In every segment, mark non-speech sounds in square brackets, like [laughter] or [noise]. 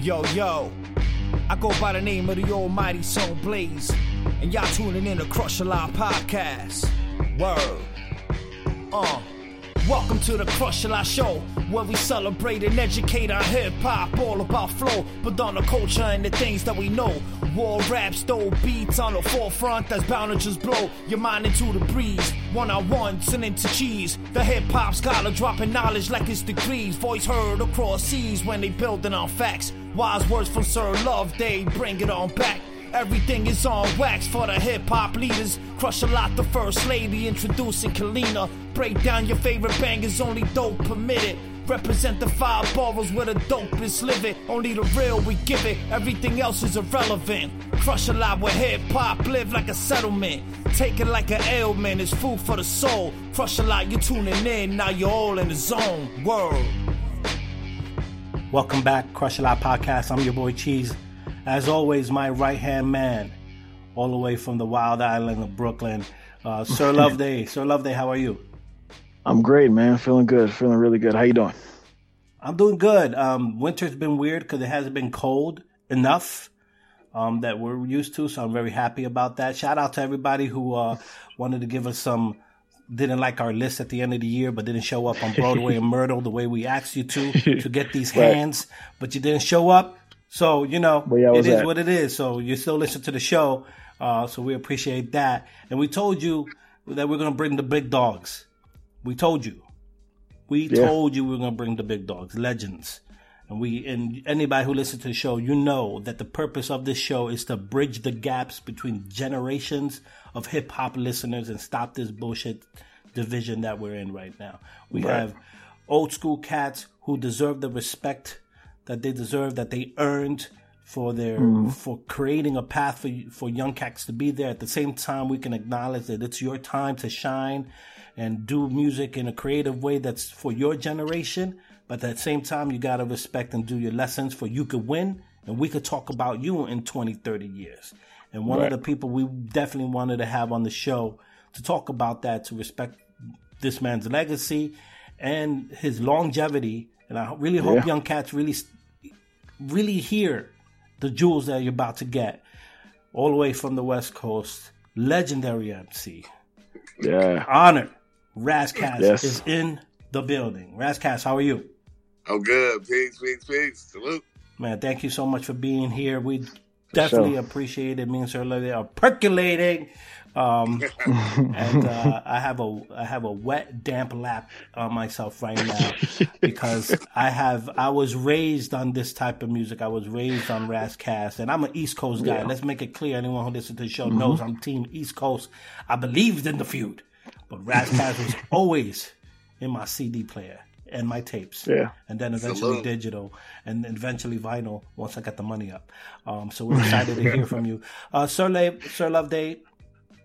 Yo, yo, I go by the name of the almighty Soul Blaze, and y'all tuning in to Crush a Lot podcast. Word. Uh. Welcome to the Crush a Lot Show, where we celebrate and educate our hip hop, all about flow, but on the culture and the things that we know. War rap, stole beats on the forefront that's bound to just blow your mind into the breeze. One on ones and into cheese. The hip hop scholar dropping knowledge like it's degrees. Voice heard across seas when they building on facts. Wise words from Sir Love, they bring it on back. Everything is on wax for the hip hop leaders. Crush a lot, the first lady introducing Kalina. Break down your favorite bangers, only dope permitted. Represent the five boroughs where the dopest live it. Only the real we give it, everything else is irrelevant. Crush a lot where hip hop live like a settlement. Take it like an ailment, it's food for the soul. Crush a lot, you're tuning in, now you're all in the zone. World. Welcome back, Crush a Lot Podcast. I'm your boy Cheese. As always, my right hand man, all the way from the wild island of Brooklyn, uh, Sir [laughs] Loveday. Sir Loveday, how are you? I'm great, man. Feeling good. Feeling really good. How you doing? I'm doing good. Um, winter's been weird because it hasn't been cold enough um, that we're used to, so I'm very happy about that. Shout out to everybody who uh, wanted to give us some didn't like our list at the end of the year, but didn't show up on Broadway and [laughs] Myrtle the way we asked you to to get [laughs] these Right. hands, but you didn't show up. So you know y'all it is at? what it is. So you still listen to the show, uh, so we appreciate that. And we told you that we're gonna bring the big dogs. We told you. We Yeah. told you we were gonna bring the big dogs, legends. And we and anybody who listens to the show, you know that the purpose of this show is to bridge the gaps between generations of hip hop listeners and stop this bullshit division that we're in right now. We Right. have old school cats who deserve the respect that they deserve, that they earned for their mm-hmm. for creating a path for for young cats to be there. At the same time, we can acknowledge that it's your time to shine and do music in a creative way that's for your generation. But at the same time, you gotta respect and do your lessons for you could win and we could talk about you in 20, 30 years. And one Right. of the people we definitely wanted to have on the show to talk about that, to respect this man's legacy and his longevity. And I really hope Yeah. young cats really, really hear the jewels that you're about to get. All the way from the West Coast, legendary MC, Yeah. honored. Ras Kass Yes. is in the building. Ras Kass, how are you? I'm good. Peace, peace, peace. Salute. Man, thank you so much for being here. We definitely sure. appreciate it. Me and Sir Lily are percolating. Um, [laughs] and uh, I have a I have a wet, damp lap on myself right now [laughs] because I have I was raised on this type of music. I was raised on Ras Kass, and I'm an East Coast guy. Let's make it clear. Anyone who listens to the show Mm-hmm. knows I'm Team East Coast. I believed in the feud, but Ras Kass was [laughs] always in my CD player and my tapes Yeah. and then eventually Salute. digital, and eventually vinyl once I got the money up. Um, so we're [laughs] excited to hear from you, uh, Sir, Le- Sir Loveday.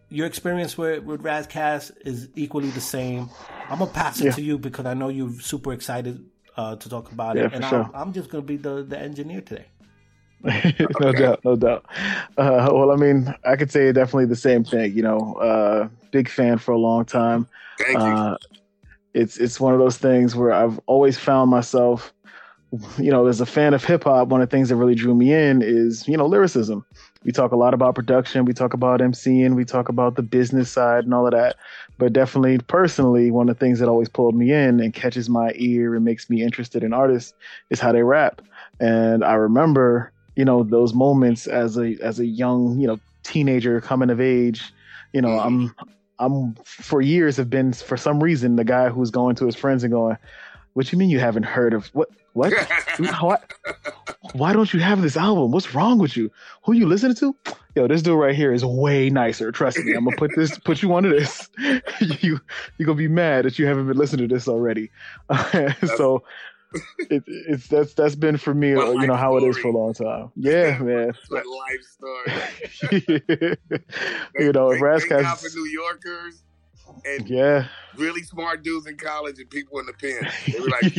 Your experience with with Ras Kass is equally the same. I'm gonna pass it Yeah. to you because I know you're super excited uh, to talk about Yeah, it, and sure. I'm, I'm just gonna be the the engineer today. [laughs] no doubt, no doubt. Uh, well, I mean, I could say definitely the same thing. You know, uh, big fan for a long time. Thank you. Uh, it's it's one of those things where I've always found myself, you know, as a fan of hip hop. One of the things that really drew me in is you know lyricism. We talk a lot about production. We talk about MCing. We talk about the business side and all of that. But definitely, personally, one of the things that always pulled me in and catches my ear and makes me interested in artists is how they rap. And I remember, you know, those moments as a as a young, you know, teenager coming of age. You know, I'm I'm for years have been for some reason the guy who's going to his friends and going, "What you mean you haven't heard of what what? [laughs] why, why don't you have this album? What's wrong with you? Who you listening to? Yo, this dude right here is way nicer. Trust me. I'm gonna put this put you onto this. [laughs] you you gonna be mad that you haven't been listening to this already. [laughs] so it, it's that's that's been for me, What uh, you know how it is for a long time. Yeah, [laughs] man. What life story. [laughs] you know, if Thank- thank God for New Yorkers and yeah. really smart dudes in college and people in the pen. They were like,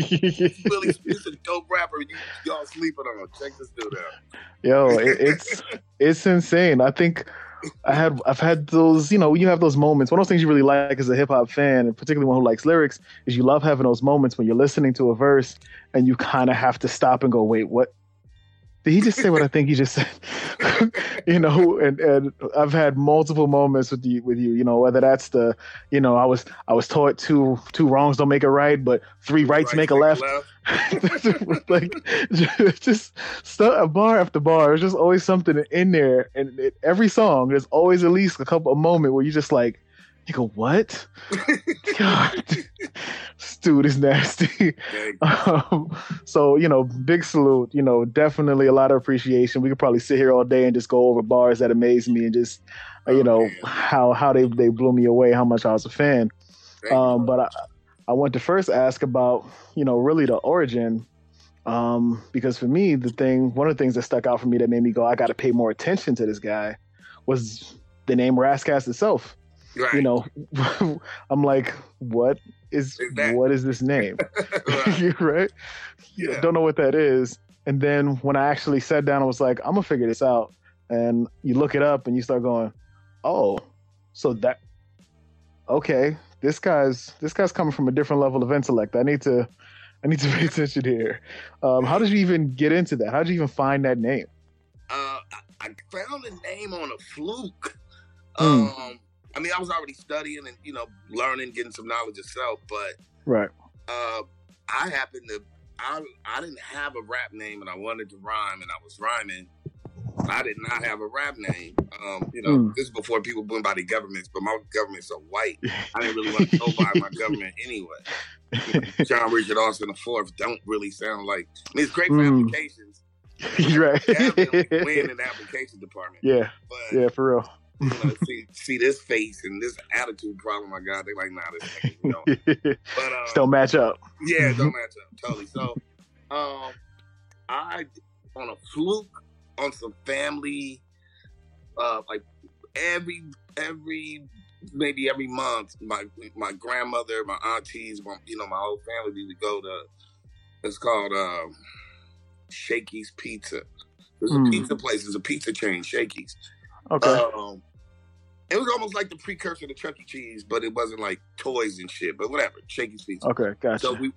Billy, [laughs] this is a dope rapper. You, y'all sleeping on. Check this dude out. Yo, it, it's it's insane. I think I had I've had those, you know, you have those moments. One of those things you really like as a hip hop fan, and particularly one who likes lyrics, is you love having those moments when you're listening to a verse and you kind of have to stop and go, wait, what? Did he just say what I think he just said? [laughs] you know, and, and I've had multiple moments with you with you, you know, whether that's the, you know, I was I was taught two two wrongs don't make a right, but three rights, make, a left. [laughs] like [laughs] just stuff, bar after bar. There's just always something in there, and it, every song there's always at least a couple of moment where you just like, you go, what? [laughs] God, this dude is nasty. Um, so you know, big salute. You know, definitely a lot of appreciation. We could probably sit here all day and just go over bars that amazed me and just, uh, you know, how how they they blew me away. How much I was a fan. Um, but I, I want to first ask about, you know, really the origin. Um, because for me, the thing, one of the things that stuck out for me that made me go, I got to pay more attention to this guy was the name Ras Kass itself. Right. You know, [laughs] I'm like, what is, what is this name? [laughs] right. [laughs] right? Yeah. Don't know what that is. And then when I actually sat down, I was like, I'm gonna figure this out. And you look it up and you start going, oh, so that okay, this guy's this guy's coming from a different level of intellect. I need to I need to pay attention here. Um, how did you even get into that? How did you even find that name? Uh, I found the name on a fluke. Mm. Um, I mean, I was already studying and you know learning, getting some knowledge itself, but right. Uh, I happened to I I didn't have a rap name and I wanted to rhyme and I was rhyming I did not have a rap name. Um, you know, mm. this is before people went by the governments, but my governments are white. [laughs] I didn't really want to go by my government anyway. [laughs] John Richard Austin the fourth don't really sound like. I mean, it's great for mm. applications. [laughs] right. win in the application department. Yeah. But, yeah, for real. You know, see, see this face and this attitude problem I got. They like, nah, this you [laughs] know. But um, don't match up. Yeah, don't match up totally. So, um, I on a fluke on some family, uh, like every every maybe every month, my my grandmother, my aunties, my, you know, my whole family need to go to. It's called um, Shakey's Pizza. There's mm. a hmm. pizza place. It's a pizza chain, Shakey's. Okay. Um, it was almost like the precursor to Chuck E. Cheese, but it wasn't like toys and shit. But whatever, Shakey's Pizza. Okay, gotcha. So we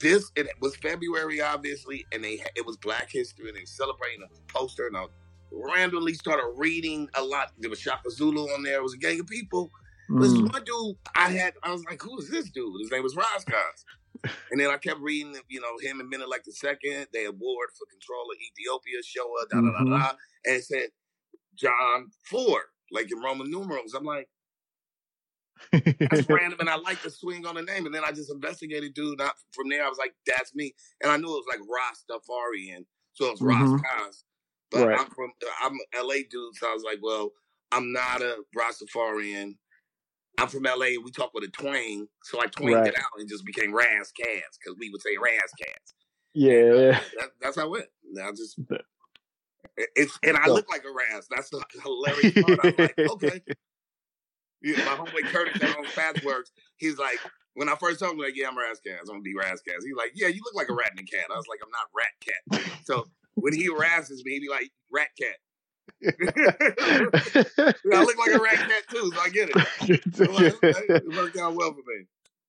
this it was February, obviously, and they it was Black History, and they were celebrating a poster, and I randomly started reading a lot. There was Shaka Zulu on there. It was a gang of people. Mm. This one dude I had, I was like, who is this dude? His name was Kass. [laughs] and then I kept reading, you know, him and Menelik II, they award for control of Ethiopia, Showa, da da da da, mm-hmm. and it said John Four, like in Roman numerals. I'm like, that's [laughs] random, and I like the swing on the name. And then I just investigated, dude. Not from there, I was like, "That's me," and I knew it was like Rastafarian, so it's mm-hmm. Ras But right. I'm from I'm LA dude, so I was like, "Well, I'm not a Rastafarian. I'm from LA. We talk with a twang, so I twanged right. it out and just became Kass because we would say Kass. Yeah, and, uh, [laughs] that, that's how it went. Now just it's and I look like a Ras. That's the [laughs] hilarious part. I was like, [laughs] okay, my homeboy Curtis that on Fastworks, he's like, when I first told him, like, yeah, I'm Ras Kass, I'm gonna be Ras Kass. He's like, yeah, you look like a rat and a cat. I was like, I'm not rat cat. So when he harasses me, he be like, rat cat. [laughs] I look like a rat cat too, so I get it. So it worked out well for me.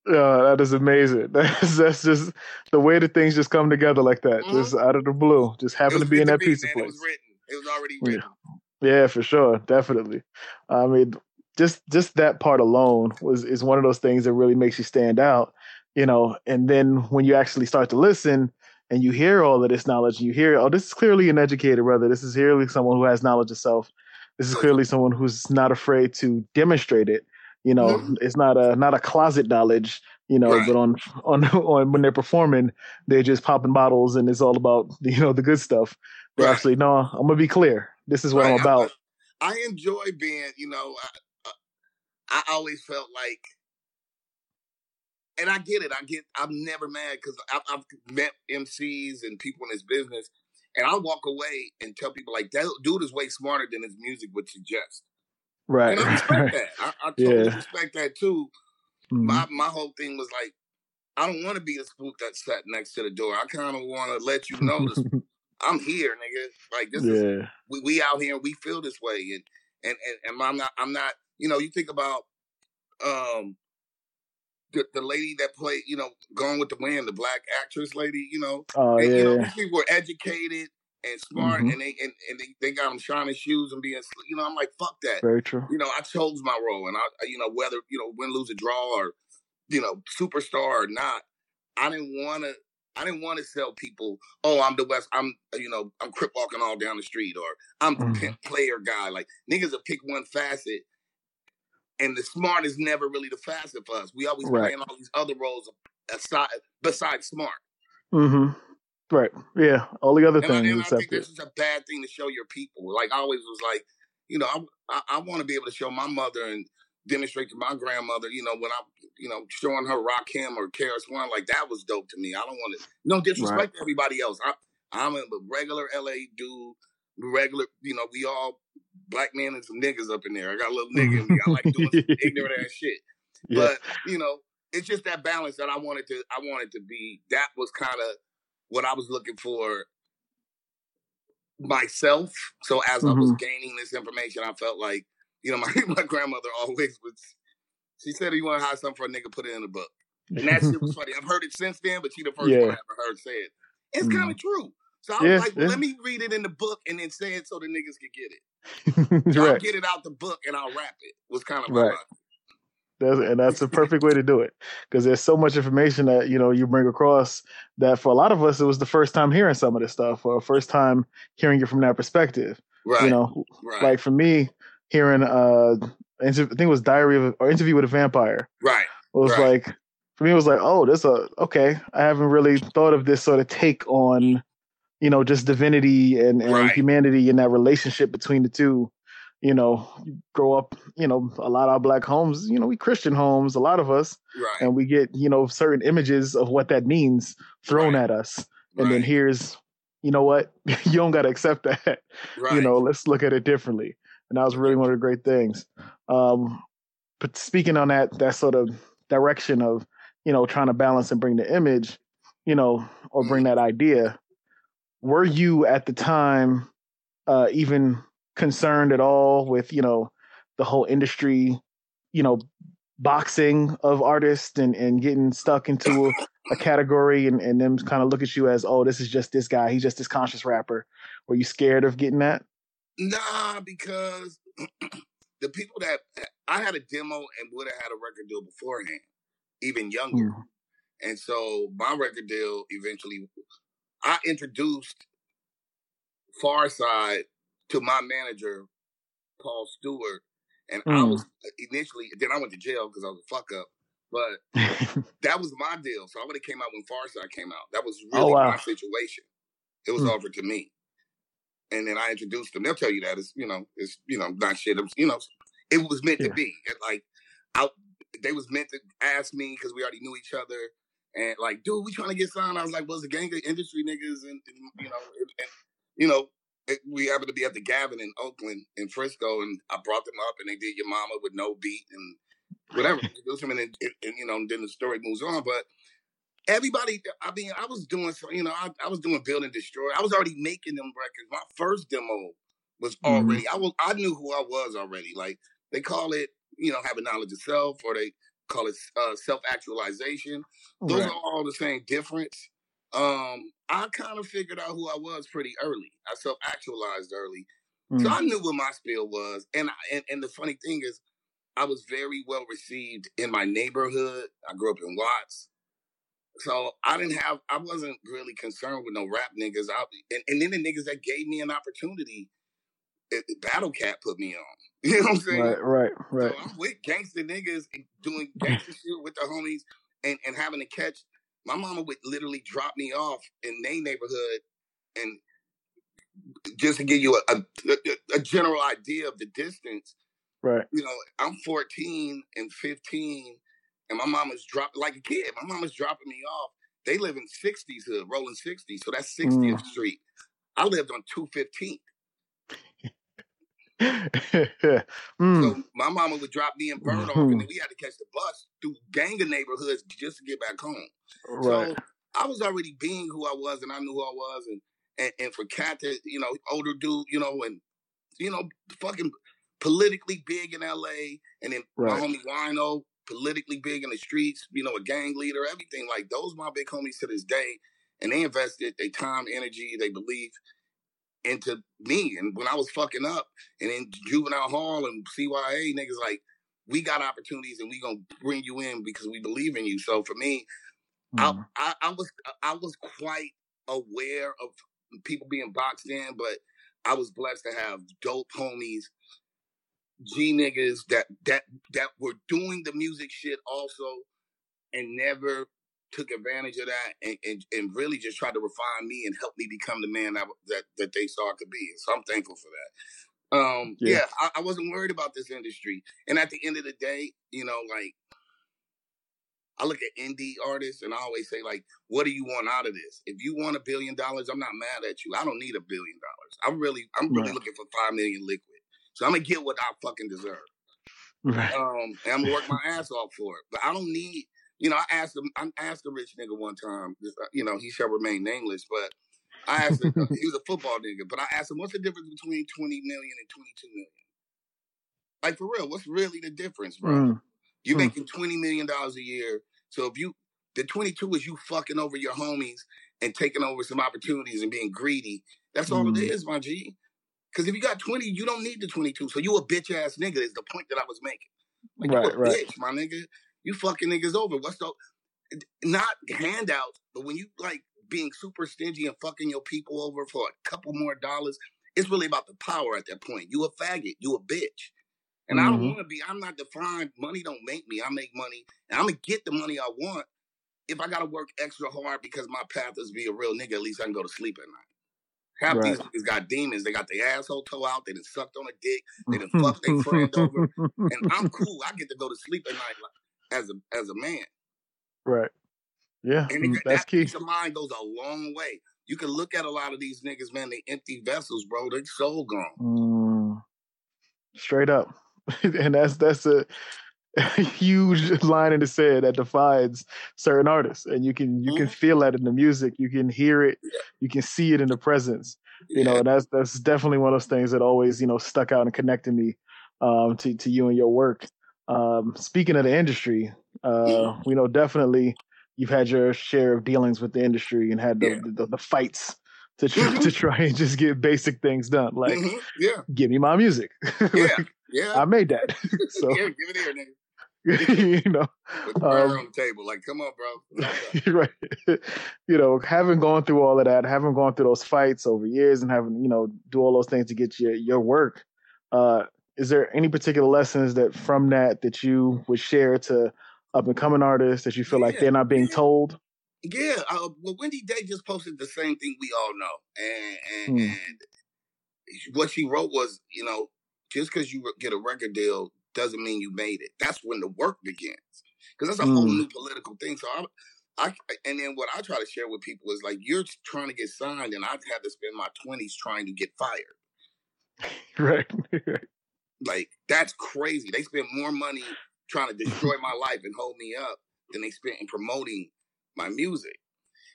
Yeah, that is amazing. [laughs] That's that's just the way that things just come together like that, mm-hmm. just out of the blue. Just happen to be in that piece of place. It was written. It was already written. Yeah. yeah, for sure, definitely. I mean, just just that part alone was is one of those things that really makes you stand out, you know. And then when you actually start to listen and you hear all of this knowledge, you hear, oh, this is clearly an educated brother. This is clearly someone who has knowledge of self. This is clearly someone who's not afraid to demonstrate it. You know, mm-hmm. it's not a not a closet knowledge, you know, right. but on on on when they're performing, they're just popping bottles and it's all about [laughs] you know the good stuff. They're right. actually no, I'm gonna be clear. This is what right. I'm about. I, I enjoy being, you know, I always felt like, and I get it. I get. I'm never mad because I've, I've, met MCs and people in this business, and I walk away and tell people like, that dude is way smarter than his music would suggest. Right. And I respect that. I, I totally yeah. respect that too. Mm-hmm. My my whole thing was like, I don't want to be a spook that sat next to the door. I kind of want to let you know this. [laughs] I'm here, nigga. Like this yeah. is we, we out here and we feel this way, and and, and and I'm not I'm not you know you think about um the, the lady that played you know Gone with the Wind the black actress lady you know Oh and, yeah. you know people were educated and smart Mhm. and they and, and they, they got them shining shoes and being you know I'm like fuck that Very true. you know I chose my role and I you know whether you know win lose or draw or you know superstar or not I didn't want to. I didn't want to sell people. Oh, I'm the West. I'm you know I'm crip walking all down the street, or I'm the Mhm. pimp player guy. Like niggas will pick one facet, and the smart is never really the facet for us. We always Right. playing all these other roles aside besides smart. hmm Right. Yeah. All the other And I, things and I except think this is a bad thing to show your people. Like I always was like, you know, I I, I want to be able to show my mother and demonstrate to my grandmother, you know, when I'm, you know, showing her Rakim or KRS One, like that was dope to me. I don't want to, no disrespect to everybody else. I, I'm a regular LA dude, regular, you know, we all black men and some niggas up in there. I got a little nigga in me. I like doing some ignorant ass [laughs] shit. yeah. But you know, it's just that balance that I wanted to. I wanted to be. That was kind of what I was looking for myself. So as I was Mhm. gaining this information, I felt like you know [laughs] my my grandmother always was. She said, "You want to hide something for a nigga? Put it in a book." And that shit was [laughs] funny. I've heard it since then, but she the first Yeah. one I ever heard say it. It's kind of true. So I was Yeah, like, yeah. let me read it in the book and then say it so the niggas can get it. [laughs] So I'll get it out the book and I'll wrap it. Was kind of Right. That's, and that's a perfect way to do it because there's so much information that you know you bring across that for a lot of us it was the first time hearing some of this stuff or first time hearing it from that perspective. Right. You know, right. like for me, hearing uh, I think it was Diary of or Interview with a Vampire right. It was Right. like for me it was like oh this a okay I haven't really thought of this sort of take on you know just divinity and, and Right. humanity and that relationship between the two you know grow up you know a lot of our black homes you know we christian homes a lot of us Right. and we get you know certain images of what that means thrown Right. at us. And then here's you know what? [laughs] You don't got to accept that. Right. you know let's look at it differently. And that was really one of the great things. Um but speaking on that that sort of direction of you know trying to balance and bring the image you know or bring that idea were you at the time uh even concerned at all with you know the whole industry you know boxing of artists and and getting stuck into a, a category and and them kind of look at you as oh this is just this guy he's just this conscious rapper were you scared of getting that Nah, because [clears throat] the people that I had a demo and would have had a record deal beforehand, even younger. Mm. And so my record deal eventually, I introduced Pharcyde to my manager, Paul Stewart. And I Mm. was initially, then I went to jail because I was a fuck up. But [laughs] that was my deal. So I would have came out when Pharcyde came out. That was Oh, really wow. my situation. It was Hmm. offered to me. And then I introduced them. They'll tell you that it's, you know, it's, you know, not shit. It's, you know, it was meant Yeah. to be. And like, I, they was meant to ask me because we already knew each other. And like, dude, we trying to get signed. I was like, well, it's a gang of industry niggas. And, and you know, and, and, you know, it, we happened to be at the Gavin in Oakland, in Frisco. And I brought them up and they did Your Mama with no beat and whatever. Introduced them and, and, and, you know, then the story moves on. But everybody, I mean, I was doing, so you know, I, I was doing Build and Destroy. I was already making them records. My first demo was Mhm. already, I was, I knew who I was already. Like they call it, you know, having knowledge of self, or they call it uh, self actualization. Those Right. are all the same difference. Um, I kind of figured out who I was pretty early. I self actualized early. So Mm. I knew what my spiel was, and, I- and and the funny thing is, I was very well received in my neighborhood. I grew up in Watts, so I didn't have, I wasn't really concerned with no rap niggas. I, and, and then the niggas that gave me an opportunity, it, it- Battle Cat put me on. [laughs] You know what I'm saying? right right right So I'm with gangster niggas and doing [laughs] gangster shit with the homies and, and having to catch. My mama would literally drop me off in their neighborhood and just to give you a, a, a general idea of the distance, right you know, I'm 14 and 15 and my mama's dropping like a kid. My mama's dropping me off. They live in 60s hood, rolling 60s. So that's 60th Mm. Street. I lived on 215. [laughs] mm. So my mama would drop me in Burn off, and then we had to catch the bus through gang of neighborhoods just to get back home. right So I was already being who I was, and I knew who I was, and and, and for Cat to you know older dude, you know, and you know fucking politically big in LA, and then Right. my homie Wino, politically big in the streets, you know, a gang leader, everything. Like those my big homies to this day. And they invested their time, energy, they believe into me. And when I was fucking up and in juvenile hall and CYA, niggas like, we got opportunities and we gonna bring you in because we believe in you. So for me, Mm. I, I, I was I was quite aware of people being boxed in, but I was blessed to have dope homies, G niggas that that that were doing the music shit also, and never took advantage of that, and, and, and really just tried to refine me and help me become the man that that, that they saw I could be. So I'm thankful for that. Um, Yeah. yeah, I, I wasn't worried about this industry, and at the end of the day, you know, like I look at indie artists and I always say, like, what do you want out of this? If you want a billion dollars, I'm not mad at you. I don't need a billion dollars. I'm really, I'm really Right. looking for five million liquid. So I'm gonna get what I fucking deserve. Right. Um, and I'm gonna work my ass off for it. But I don't need, you know, I asked him, I asked a rich nigga one time, uh, you know, he shall remain nameless, but I asked him, he was a football nigga, but I asked him, what's the difference between 20 million and 22 million? Like for real, what's really the difference, bro? Mm. You're Hmm. making twenty million dollars a year. So if you the twenty two is you fucking over your homies and taking over some opportunities and being greedy. That's all Mm. it is, my G. Because if you got twenty, you don't need the twenty two. So you a bitch ass nigga is the point that I was making. Like you Right, a right. bitch, my nigga. You fucking niggas over. What's the not handouts, but when you like being super stingy and fucking your people over for a couple more dollars, it's really about the power at that point. You a faggot. You a bitch. And I don't Mhm. want to be, I'm not defined. Money don't make me. I make money. And I'm to get the money I want. If I got to work extra hard because my path is to be a real nigga, at least I can go to sleep at night. Half these niggas got demons. They got their asshole toe out. They done sucked on a dick. They done Mm-hmm. fucked their friend over. [laughs] And I'm cool. I get to go to sleep at night like, as a as a man. Right. Yeah, And mm, it, that's that key. peace of mind goes a long way. You can look at a lot of these niggas, man. They empty vessels, bro. They soul gone. Mm, straight up, [laughs] and that's that's a, [laughs] huge line in the sand that defines certain artists, and you can you can Mhm. feel that in the music. You can hear it. You can see it in the presence. You know, and that's that's definitely one of those things that always you know stuck out and connected me um, to to you and your work. Um, speaking of the industry, uh, we know definitely you've had your share of dealings with the industry and had the Yeah. the, the fights to try, Mhm. [laughs] to try and just get basic things done. Like, Mhm. Yeah. give me my music. [laughs] Yeah. Like, Yeah. I made that. [laughs] so yeah. Give it here, nigga. you know, With the Um, on the table. Like, come on, bro. right. you know, having gone through all of that, having gone through those fights over years, and having you know do all those things to get your your work. Uh, is there any particular lessons that from that that you would share to up and coming artists that you feel like they're not being yeah. told? Yeah, uh, well, Wendy Day just posted the same thing we all know, and and, Hmm. and what she wrote was, you know, just because you get a record deal doesn't mean you made it. That's when the work begins, because that's a whole Mm. new political thing. So I, I, and then what I try to share with people is like, you're trying to get signed, and I've had to spend my twenties trying to get fired. [laughs] Right. [laughs] Like that's crazy. They spend more money trying to destroy [laughs] my life and hold me up than they spent in promoting my music.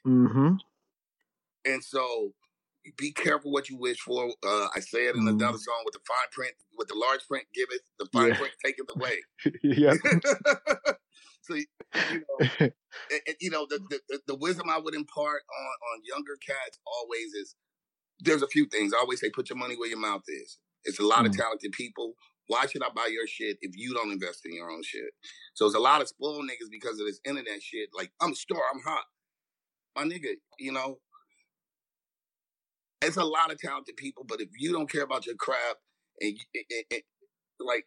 mm-hmm. And so be careful what you wish for. Uh, I say it in Mhm. another song with the fine print, with the large print giveth, the fine Yeah. print taketh away. [laughs] yeah. [laughs] so you know, and, and, you know the, the the- the wisdom I would impart on on younger cats always is there's a few things. I always say put your money where your mouth is. It's a lot of Mm. talented people. Why should I buy your shit if you don't invest in your own shit? So it's a lot of spoiled niggas because of this internet shit. Like I'm a star, I'm hot, my nigga. You know, it's a lot of talented people, but if you don't care about your craft and it, it- like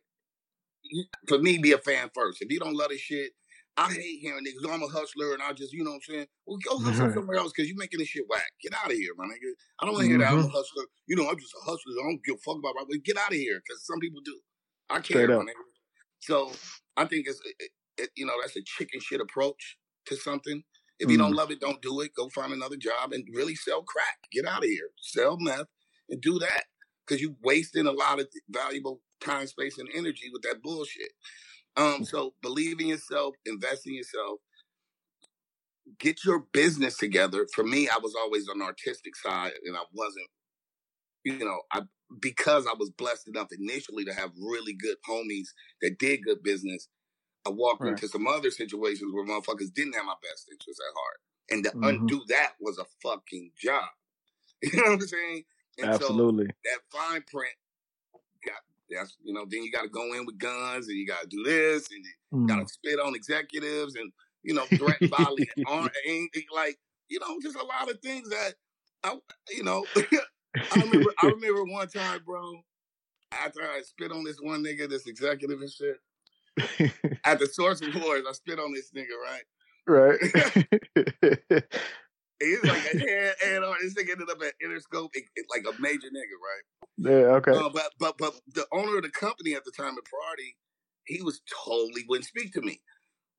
for me, be a fan first. If you don't love this shit, I hate hearing niggas. "Oh, I'm a hustler and I just, you know what I'm saying? Well, go [laughs] hustle somewhere else because you're making this shit whack. Get out of here, my nigga. I don't want to hear that. I'm a Mhm. hustler. You know, I'm just a hustler. I don't give a fuck about my. Get out of here because some people do. I care, my nigga. So I think it's, it, it, you know, that's a chicken shit approach to something. If you don't Mm. love it, don't do it. Go find another job and really sell crack. Get out of here. Sell meth and do that because you're wasting a lot of valuable time, space, and energy with that bullshit. Um, so believe in yourself, invest in yourself, get your business together. For me, I was always on the artistic side, and I wasn't. You know, I because I was blessed enough initially to have really good homies that did good business, I walked Right. into some other situations where motherfuckers didn't have my best interests at heart. And to Mhm. undo that was a fucking job. [laughs] You know what I'm saying? And so Absolutely. that fine print that's you know, then you gotta go in with guns and you gotta do this and you Mm. gotta spit on executives and you know, threaten [laughs] violent arm ain't like, you know, just a lot of things that I you know [laughs] I remember I [laughs] remember one time, bro, after I spit on this one nigga, this executive and shit, at the Source Awards, I spit on this nigga, right? right. And he's like a head, head on. This nigga ended up at Interscope, it, it- like a major nigga, right? yeah. Okay. Uh, but but but the owner of the company at the time at Priority, he was totally wouldn't speak to me.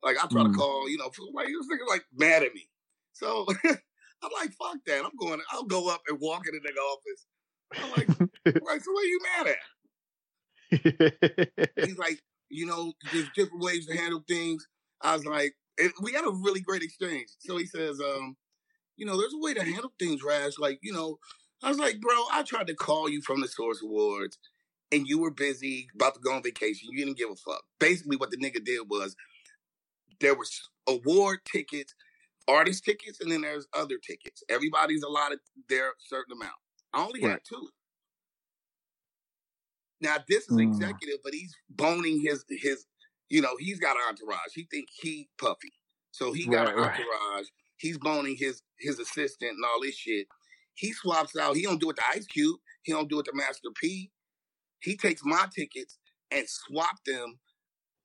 Like I try Mm. to call, you know, like he was thinking like mad at me. So [laughs] I'm like, fuck that. I'm going. I'll go up and walk in the nigga office. I'm like, [laughs] right. So what are you mad at? [laughs] He's like, you know, there's different ways to handle things. I was like, and we had a really great exchange. So he says, um, you know, there's a way to handle things, Rash. Like, you know, I was like, bro, I tried to call you from the Source Awards and you were busy about to go on vacation. You didn't give a fuck. Basically, what the nigga did was there was award tickets, artist tickets, and then there's other tickets. Everybody's allotted their certain amount. I only had two. Now this is Mm. executive, but he's boning his his. You know, he's got an entourage. He think he puffy, so he got Right, an right. He's boning his his assistant and all this shit. He swaps out. He don't do it to Ice Cube. He don't do it to Master P. He takes my tickets and swap them,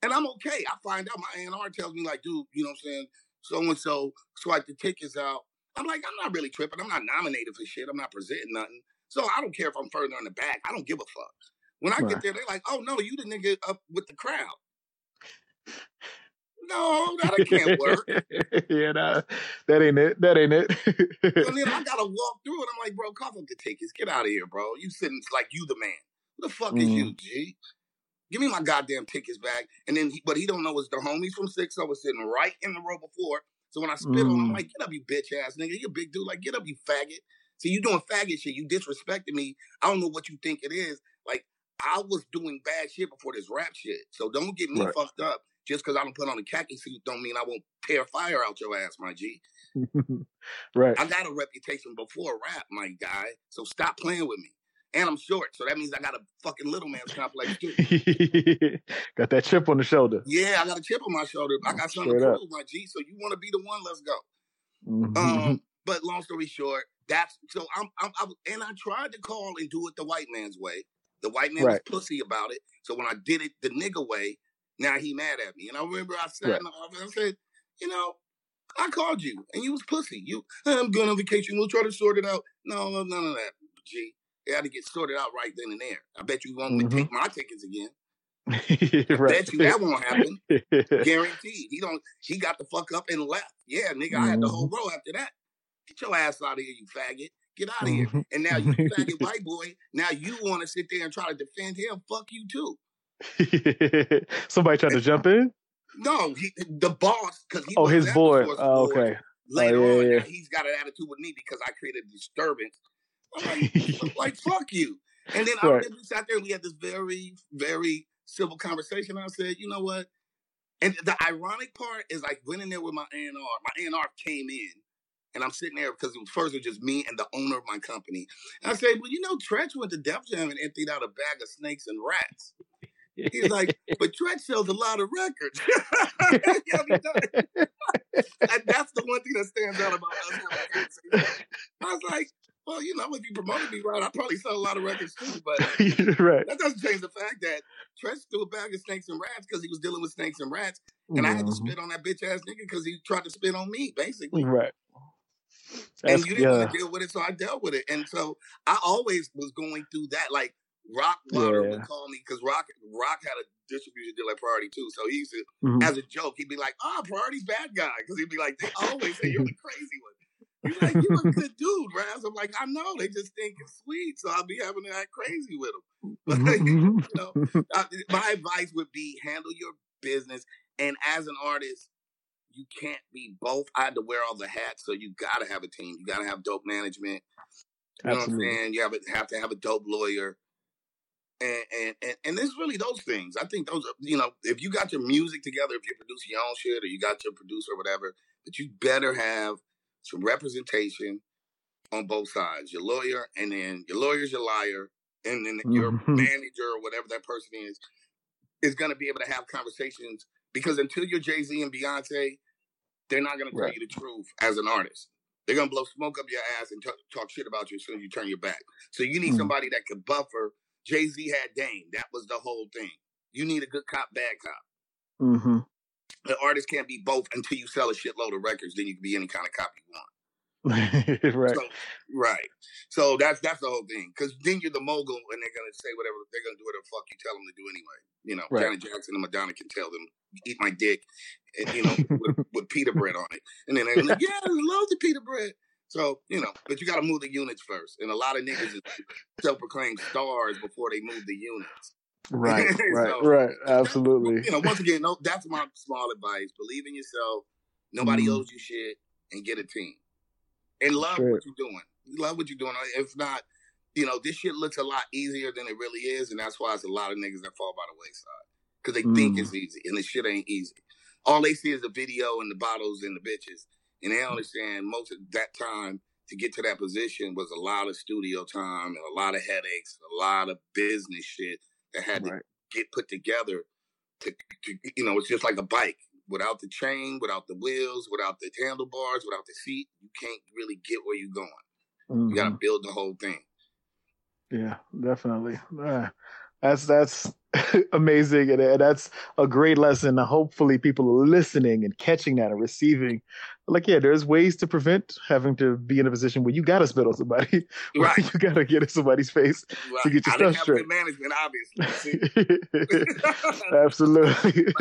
and I'm okay. I find out my A&R tells me like, dude, you know what I'm saying? So and so swipe the tickets out. I'm like, I'm not really tripping. I'm not nominated for shit. I'm not presenting nothing. So I don't care if I'm further in the back. I don't give a fuck. When I Right. get there, they're like, oh no, you the nigga up with the crowd. No, that [laughs] can't work. yeah, nah, that ain't it. That ain't it. And then I [laughs] gotta walk through it. I'm like, bro, cough up the tickets. Get out of here, bro. You sitting like you the man. Who the fuck is Mm. you, G? Give me my goddamn tickets back. And then, he, but he don't know it's the homies from Six O was sitting right in the row before. So when I spit on him, I'm Mm. like, get up, you bitch ass nigga. You a big dude. Like, get up, you faggot. See, you doing faggot shit. You disrespecting me. I don't know what you think it is. Like, I was doing bad shit before this rap shit. So don't get me Right. fucked up. Just because I don't put on a khaki suit don't mean I won't tear fire out your ass, my G. [laughs] right. I got a reputation before rap, my guy. So stop playing with me. And I'm short, so that means I got a fucking little man's complex too. [laughs] got that chip on the shoulder. Yeah, I got a chip on my shoulder. I got something Straight to prove, my G. So you want to be the one? Let's go. Mhm. Um, but long story short, that's so I'm, I'm, I'm and I tried to call and do it the white man's way. The white man Right. was pussy about it. So when I did it the nigga way, now he mad at me. And I remember I sat Right. in the office and said, you know, I called you and you was pussy. You, I'm going on vacation. We'll try to sort it out. No, no, none of that. G, it had to get sorted out right then and there. I bet you won't Mhm. take my tickets again. [laughs] I Mm-hmm. right. bet you that won't happen. [laughs] Guaranteed. He don't. He got the fuck up and left. Yeah, nigga. I had the whole row after that. Get your ass out of here, you faggot. Get out of here. Mhm. And now you faggot white boy. Now you want to sit there and try to defend him. Fuck you too. [laughs] Somebody tried to jump in. No, he, the boss because Oh, his boy. Oh, okay. Later Oh, yeah, on, yeah. he's got an attitude with me because I created a disturbance. I'm like, [laughs] like fuck you. And then I Right. we sat there and we had this very, very civil conversation. I said, you know what? And the ironic part is like went in there with my A&R. My A&R came in and I'm sitting there because it was first it was just me and the owner of my company. And I said, well, you know, Treach went to Def Jam and emptied out a bag of snakes and rats. He's like, but Treach sells a lot of records. [laughs] yeah, he does. and that's the one thing that stands out about us having a conversation. I was like, well, you know, if you promoted me right, I probably sell a lot of records too. But [laughs] right. that doesn't change the fact that Treach threw a bag of snakes and rats because he was dealing with snakes and rats, and I had to Mhm. spit on that bitch ass nigga because he tried to spit on me, basically. Right. And you didn't yeah. want to deal with it, so I dealt with it. And so I always was going through that. Like Rock Water Yeah. would call me because Rock Rock had a distribution deal at Priority too. So he used to Mhm. as a joke, he'd be like, "Ah, Priority's bad guy," because he'd be like, "They always say you're the [laughs] crazy one." He's like, "You're a good dude, Ras." I'm like, "I know. They just think it's sweet, so I'll be having to act crazy with them." [laughs] But you know, [laughs] uh, my advice would be handle your business, and as an artist, you can't be both. I had to wear all the hats, so you got to have a team. You got to have dope management. You know Absolutely. what I'm saying? You have, a, have to have a dope lawyer. And, and and and it's really those things. I think those, are, you know, if you got your music together, if you're producing your own shit, or you got your producer or whatever, but you better have some representation on both sides. Your lawyer, and then your lawyer's your liar, and then your Mhm. manager or whatever that person is is going to be able to have conversations. Because until you're Jay Z and Beyonce, they're not going to tell Right. you the truth as an artist. They're going to blow smoke up your ass and t- talk shit about you as soon as you turn your back. So you need Mhm. somebody that can buffer. Jay Z had Dame. That was the whole thing. You need a good cop, bad cop. hmm The artist can't be both until you sell a shitload of records. Then you can be any kind of cop you want. [laughs] right. So, right. So that's that's the whole thing. Because then you're the mogul, and they're gonna say whatever they're gonna do whatever the fuck you tell them to do anyway. You know, Right. Janet Jackson and Madonna can tell them eat my dick, and you know, with, [laughs] with pita bread on it, and then they're like, yeah, I love the pita bread. So you know, but you got to move the units first, and a lot of niggas is [laughs] self-proclaimed stars before they move the units. Right. [laughs] Right. So- right. [laughs] Absolutely. You know, once again, no, that's my small advice. Believe in yourself. Nobody Mhm. owes you shit, and get a team. And love Straight. what you're doing. Love what you're doing. If not, you know, this shit looks a lot easier than it really is, and that's why it's a lot of niggas that fall by the wayside because they think Mm. it's easy, and the shit ain't easy. All they see is the video and the bottles and the bitches, and they understand most of that time to get to that position was a lot of studio time and a lot of headaches, a lot of business shit that had to get put together. To, to you know, it's just like a bike. Without the chain, without the wheels, without the handlebars, without the seat, you can't really get where you're going. You got to build the whole thing. Yeah, definitely. Uh, that's that's [laughs] amazing, and, and that's a great lesson. Hopefully, people are listening and catching that and receiving. Like, yeah, there's ways to prevent having to be in a position where you got to spit on somebody, [laughs] Right. you got to get in somebody's face. Right. To get your I stuff straight. management, obviously. [laughs] [laughs] Absolutely.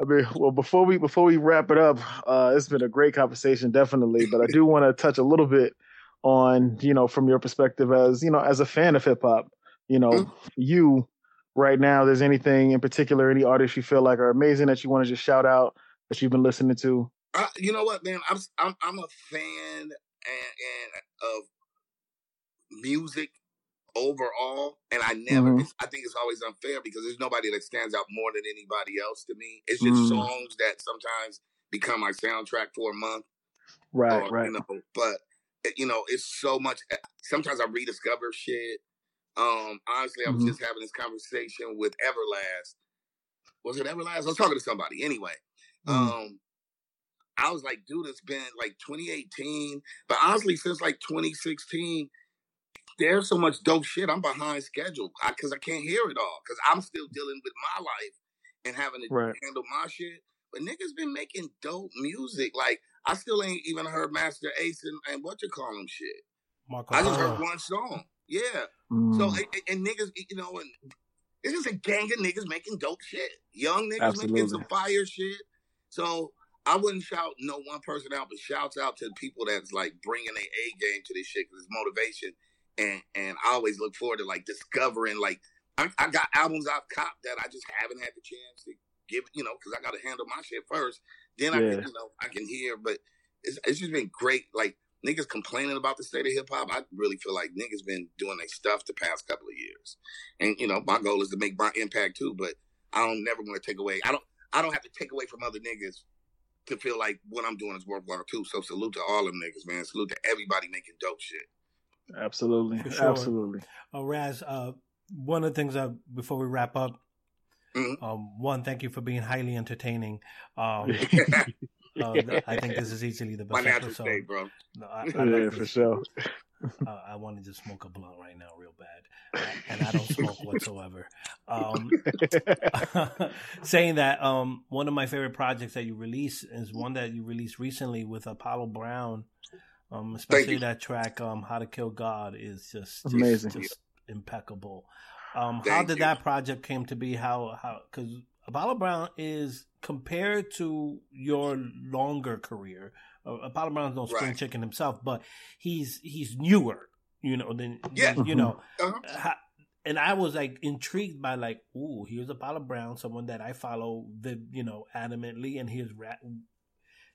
I mean, well, before we before we wrap it up, uh, it's been a great conversation, definitely. But I do want to touch a little bit on, you know, from your perspective as you know, as a fan of hip hop, you know, Mhm. you right now. There's anything in particular, any artists you feel like are amazing that you want to just shout out that you've been listening to? Uh, you know what, man? I'm I'm I'm a fan and, and of music overall, and I never. Mhm. It's, I think it's always unfair because there's nobody that stands out more than anybody else to me. It's just Mm. songs that sometimes become my soundtrack for a month. Right, or, right. You know, but you know, it's so much. eh, Sometimes I rediscover shit. Um, honestly, I was Mhm. just having this conversation with Everlast. Was it Everlast? I was talking to somebody. Anyway, Mm. um, I was like, dude, it's been like 2018, but honestly, since like 2016, there's so much dope shit. I'm behind schedule because I, can't hear it all because I'm still dealing with my life and having to Right. handle my shit. But niggas been making dope music. Like I still ain't even heard Masta Ace and, and what you call him shit. Marco. I just heard one song. Yeah. Mm. So and, and- and niggas, you know, and it's just a gang of niggas making dope shit. Young niggas making some fire shit. So I wouldn't shout no one person out, but shouts out to the people that's like bringing their A game to this shit because it's motivation. And and I always look forward to like discovering like I, I got albums I've copped that I just haven't had the chance to give, you know, because I got to handle my shit first. Then I can, you know, I can hear. But it's it's just been great. Like niggas complaining about the state of hip hop. I really feel like niggas been doing their stuff the past couple of years. And you know, my goal is to make my impact too. But I don't never want to take away. I don't. I don't have to take away from other niggas to feel like what I'm doing is worthwhile too. So salute to all them niggas, man. Salute to everybody making dope shit. Absolutely. Sure. Absolutely. Uh, Ras, uh, one of the things uh, before we wrap up, Mhm. um, one, thank you for being highly entertaining. Um, [laughs] uh, I think this is easily the my best natural episode. state, bro. No, I, I yeah, like for sure. Uh, I wanted to just smoke a blunt right now, real bad, and I don't smoke whatsoever. Um, [laughs] saying that, um, one of my favorite projects that you release is one that you released recently with Apollo Brown. Um, especially that track, um, "How to Kill God," is just, just Amazing. just impeccable. Um, how did you. that project came to be? How how because Apollo Brown is compared to your longer career. Apollo Brown's no spring Right. chicken himself, but he's he's newer, you know. Than Yeah. you know. Uh-huh. Ha- and I was like intrigued by like, ooh, here's Apollo Brown, someone that I follow, the you know, adamantly, and here's rap.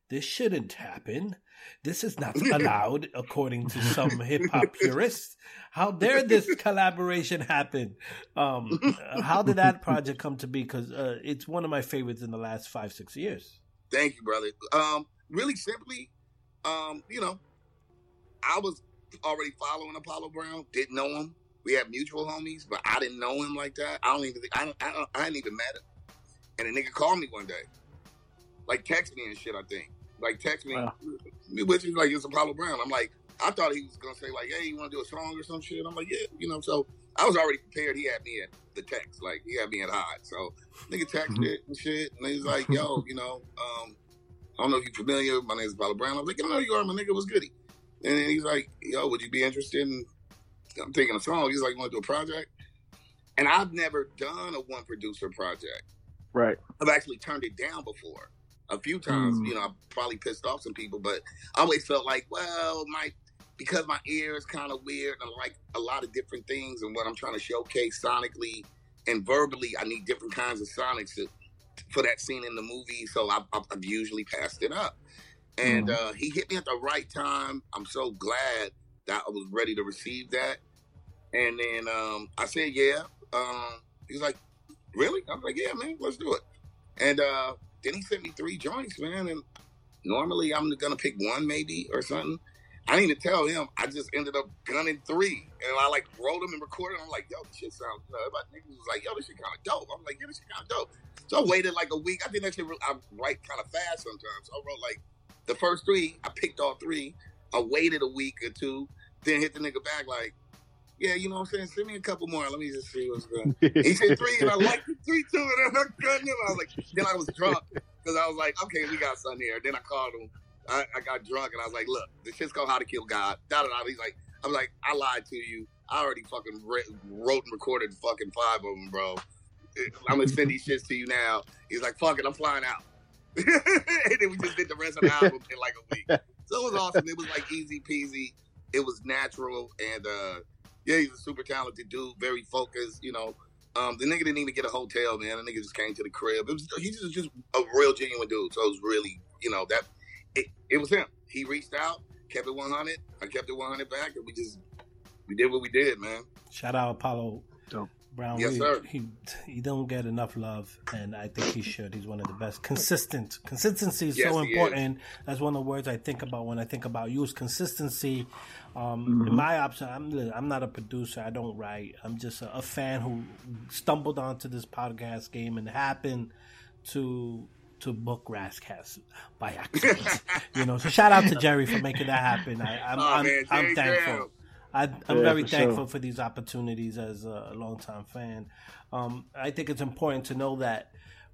this shouldn't happen. This is not [laughs] allowed, according to some hip hop [laughs] purists. How dare this collaboration happen? Um, how did that project come to be? Because uh, it's one of my favorites in the last five, six years. Thank you, brother. Um, really simply, um, you know, I was already following Apollo Brown, didn't know him. We had mutual homies, but I didn't know him like that. I don't even, I, don't, I, don't, I hadn't even met him. And a nigga called me one day, like text me and shit. I think, like text me, wow. which is like it's Apollo Brown. I'm like, I thought he was gonna say like, "Hey, you want to do a song or some shit?" I'm like, "Yeah," you know. So I was already prepared. He had me at the text, like he had me at hot. So nigga texted mm-hmm. and shit, and he's like, "Yo, you know, um, I don't know if you're familiar. My name is Apollo Brown." I was like, "I know you are, my nigga. Was goody?" And then he's like, "Yo, would you be interested in?" I'm taking a song. He's like, "You want to do a project?" And I've never done a one producer project. Right. I've actually turned it down before a few times. Mm. You know, I probably pissed off some people, but I always felt like, well, my because my ear is kind of weird and I like a lot of different things and what I'm trying to showcase sonically and verbally, I need different kinds of sonics to, for that scene in the movie. So I've, I've usually passed it up. And mm. uh, he hit me at the right time. I'm so glad that I was ready to receive that. And then um, I said, yeah. Um, he's like, really? I'm like, yeah, man, let's do it. And uh, then he sent me three joints, man. And normally I'm gonna pick one maybe or something. I didn't even tell him. I just ended up gunning three, and I like wrote them and recorded. Them. I'm like, yo, this shit sounds. You know, everybody niggas was like, yo, this shit kind of dope. I'm like, yeah, this shit kind of dope. So I waited like a week. I think shit. I write kind of fast sometimes. So I wrote like the first three. I picked all three. I waited a week or two, then hit the nigga back like, yeah, you know what I'm saying? Send me a couple more. Let me just see what's good. he said three, and I liked the three too, and I couldn't. I was like, then I was drunk because I was like, okay, we got something here. Then I called him. I, I, got drunk and I was like, look, this shit's called How to Kill God. Da da da. He's like, I'm like, I lied to you. I already fucking re- wrote and recorded fucking five of them, bro. I'm gonna send these shits to you now. He's like, fuck it, I'm flying out. [laughs] and then we just did the rest of the album in like a week. So it was awesome. It was like easy peasy. It was natural and uh yeah, he's a super talented dude, very focused. You know, um, the nigga didn't even get a hotel, man. The nigga just came to the crib. It was he's just, just a real genuine dude. So it was really, you know, that it, it was him. He reached out, kept it 100. I kept it 100 back, and we just we did what we did, man. Shout out Apollo Dope. Brown. Yes, sir. He he don't get enough love, and I think he should. He's one of the best. Consistent consistency is yes, so important. Is. That's one of the words I think about when I think about you. Is consistency. Um, mm-hmm. In my option, I'm I'm not a producer. I don't write. I'm just a, a fan who stumbled onto this podcast game and happened to to book Ras Kass by accident. [laughs] you know, so shout out to Jerry for making that happen. I, am oh, I'm, man, I'm thankful. I, am yeah, very for thankful sure. for these opportunities as a longtime fan. Um, I think it's important to know that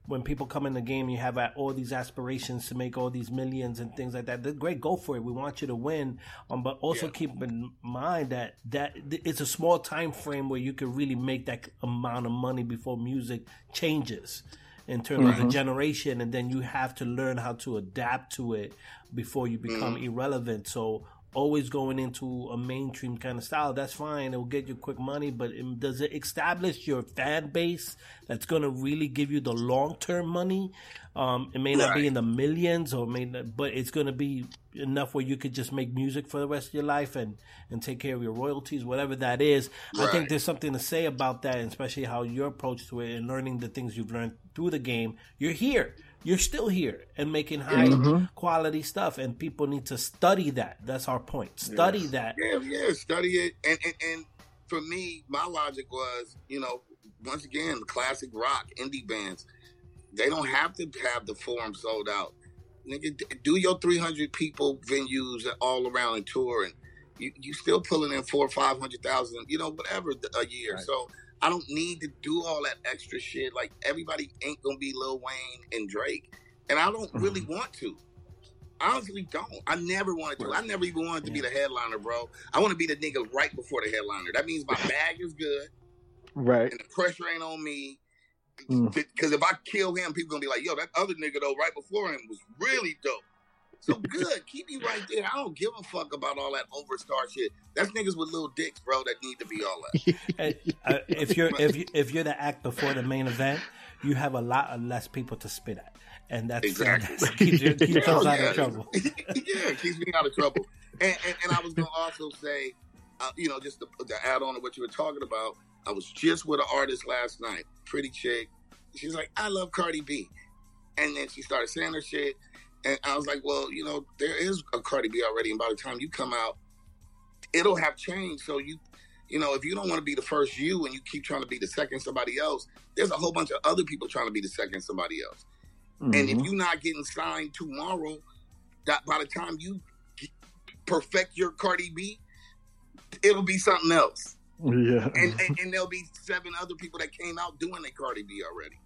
when people come in the game, you have all these aspirations to make all these millions and things like that. They're great, go for it. We want you to win, um, but also yeah. keep in mind that that it's a small time frame where you can really make that amount of money before music changes in terms mm-hmm. of the generation, and then you have to learn how to adapt to it before you become mm. irrelevant. So always going into a mainstream kind of style, that's fine. It'll get you quick money, but it, does it establish your fan base that's going to really give you the long term money? Um, it may not right. be in the millions, or may not, but it's going to be enough where you could just make music for the rest of your life and and take care of your royalties, whatever that is. Right. I think there's something to say about that, especially how your approach to it and learning the things you've learned through the game. You're here you're still here and making high mm-hmm. quality stuff and people need to study that that's our point study yes. that yeah yeah study it and, and and for me my logic was you know once again classic rock indie bands they don't have to have the forum sold out nigga do your 300 people venues all around and tour and you, you still pulling in four or five hundred thousand you know whatever a year right. so I don't need to do all that extra shit. Like everybody ain't gonna be Lil Wayne and Drake, and I don't really mm-hmm. want to. Honestly don't. I never wanted to. I never even wanted to be the headliner, bro. I want to be the nigga right before the headliner. That means my [laughs] bag is good, right? And the pressure ain't on me. Because mm. if I kill him, people gonna be like, "Yo, that other nigga though, right before him was really dope." So good. Keep me right there. I don't give a fuck about all that overstar shit. That's niggas with little dicks, bro, that need to be all that. [laughs] uh, if you're if you, if you're the act before the main event, you have a lot of less people to spit at. and that's Exactly. [laughs] that keeps, you- keeps [laughs] us Oh, out yeah. of trouble. yeah, keeps me out of trouble. And, and, and I was going to also say, uh, you know, just to, to add on to what you were talking about, I was just with an artist last night, pretty chick. She's like, I love Cardi B. And then she started saying her shit. And I was like, well, you know, there is a Cardi B already. And by the time you come out, it'll have changed. So you, you know, if you don't want to be the first you and you keep trying to be the second somebody else, there's a whole bunch of other people trying to be the second somebody else. And if Mhm. you're not getting signed tomorrow, that by the time you perfect your Cardi B, it'll be something else. yeah, And, and and there'll be seven other people that came out doing their Cardi B already.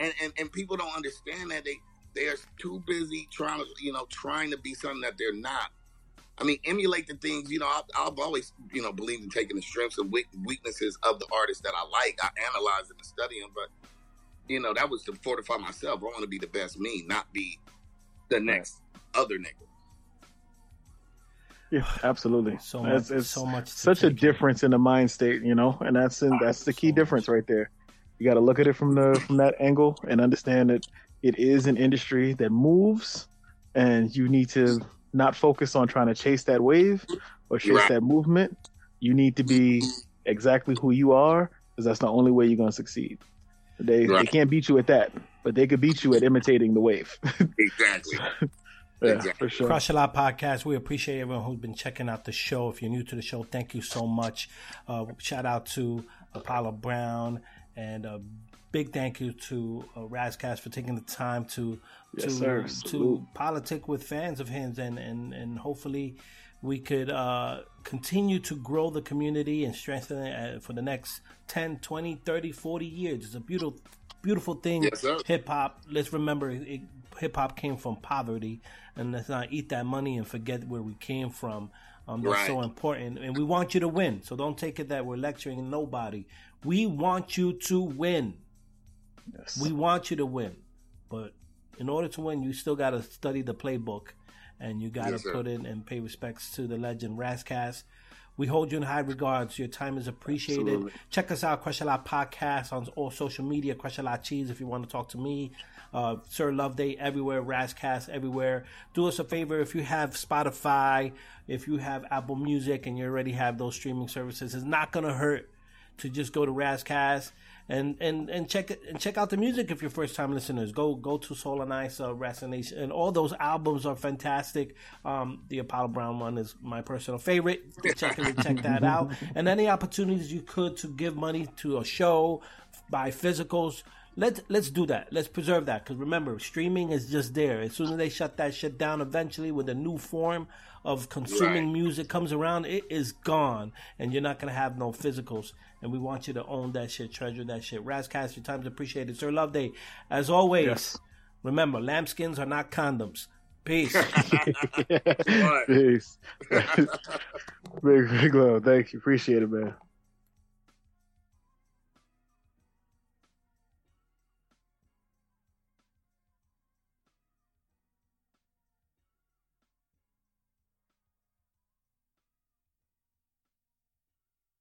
And and, and people don't understand that they they are too busy trying to you know trying to be something that they're not. I mean, emulate the things you know. I've, I've always you know believed in taking the strengths and weaknesses of the artists that I like. I analyze them and study them, but you know that was to fortify myself. I want to be the best me, not be the next other nigga. yeah, absolutely. So much, it's so much. such a take in. difference in the mind state, you know, and that's in, ah, that's the key So difference much. right there. You got to look at it from the from that angle and understand that it is an industry that moves, and you need to not focus on trying to chase that wave or chase Right. that movement. You need to be exactly who you are, because that's the only way you're going to succeed. They they can't beat you at that, but they could beat you at imitating the wave. [laughs] Exactly. yeah, Exactly. for sure. Crush a Lot podcast. We appreciate everyone who's been checking out the show. If you're new to the show, thank you so much. Uh, shout out to Apollo Brown and a big thank you to uh, Ras Kass for taking the time to Yes, to to politic with fans of his and and and hopefully we could uh, continue to grow the community and strengthen it uh, for the next 10 20 30 40 years it's a beautiful beautiful thing Yes, hip hop. Let's remember, it, hip hop came from poverty, and let's not eat that money and forget where we came from. Um, that's Right. so important, and we want you to win. So don't take it that we're lecturing nobody. We want you to win. Yes. We want you to win, but in order to win, you still got to study the playbook, and you got to Yes, put in and pay respects to the legend Ras Kass. We hold you in high regards. Your time is appreciated. Absolutely. Check us out, Crush a Lot Podcast on all social media. Crush a Lot Cheese if you want to talk to me. Uh, Sir Love Day everywhere. Ras Kass everywhere. Do us a favor if you have Spotify, if you have Apple Music, and you already have those streaming services. It's not gonna hurt to just go to Ras Kass and and and check it and check out the music if you're first time listeners. Go go to Soul on Ice, uh, and all those albums are fantastic. Um, the Apollo Brown one is my personal favorite. Check check that out. [laughs] And any opportunities you could to give money to a show, buy physicals. Let's let's do that. Let's preserve that because remember, streaming is just there. As soon as they shut that shit down, eventually, with a new form of consuming Right. music comes around, it is gone, and you're not gonna have no physicals. And we want you to own that shit, treasure that shit. Ras Kass, your time's appreciated, Sir Love Day. As always, Yes. remember, lambskins are not condoms. Peace. [laughs] [laughs] Peace. [laughs] big, big love. Thank you. Appreciate it, man.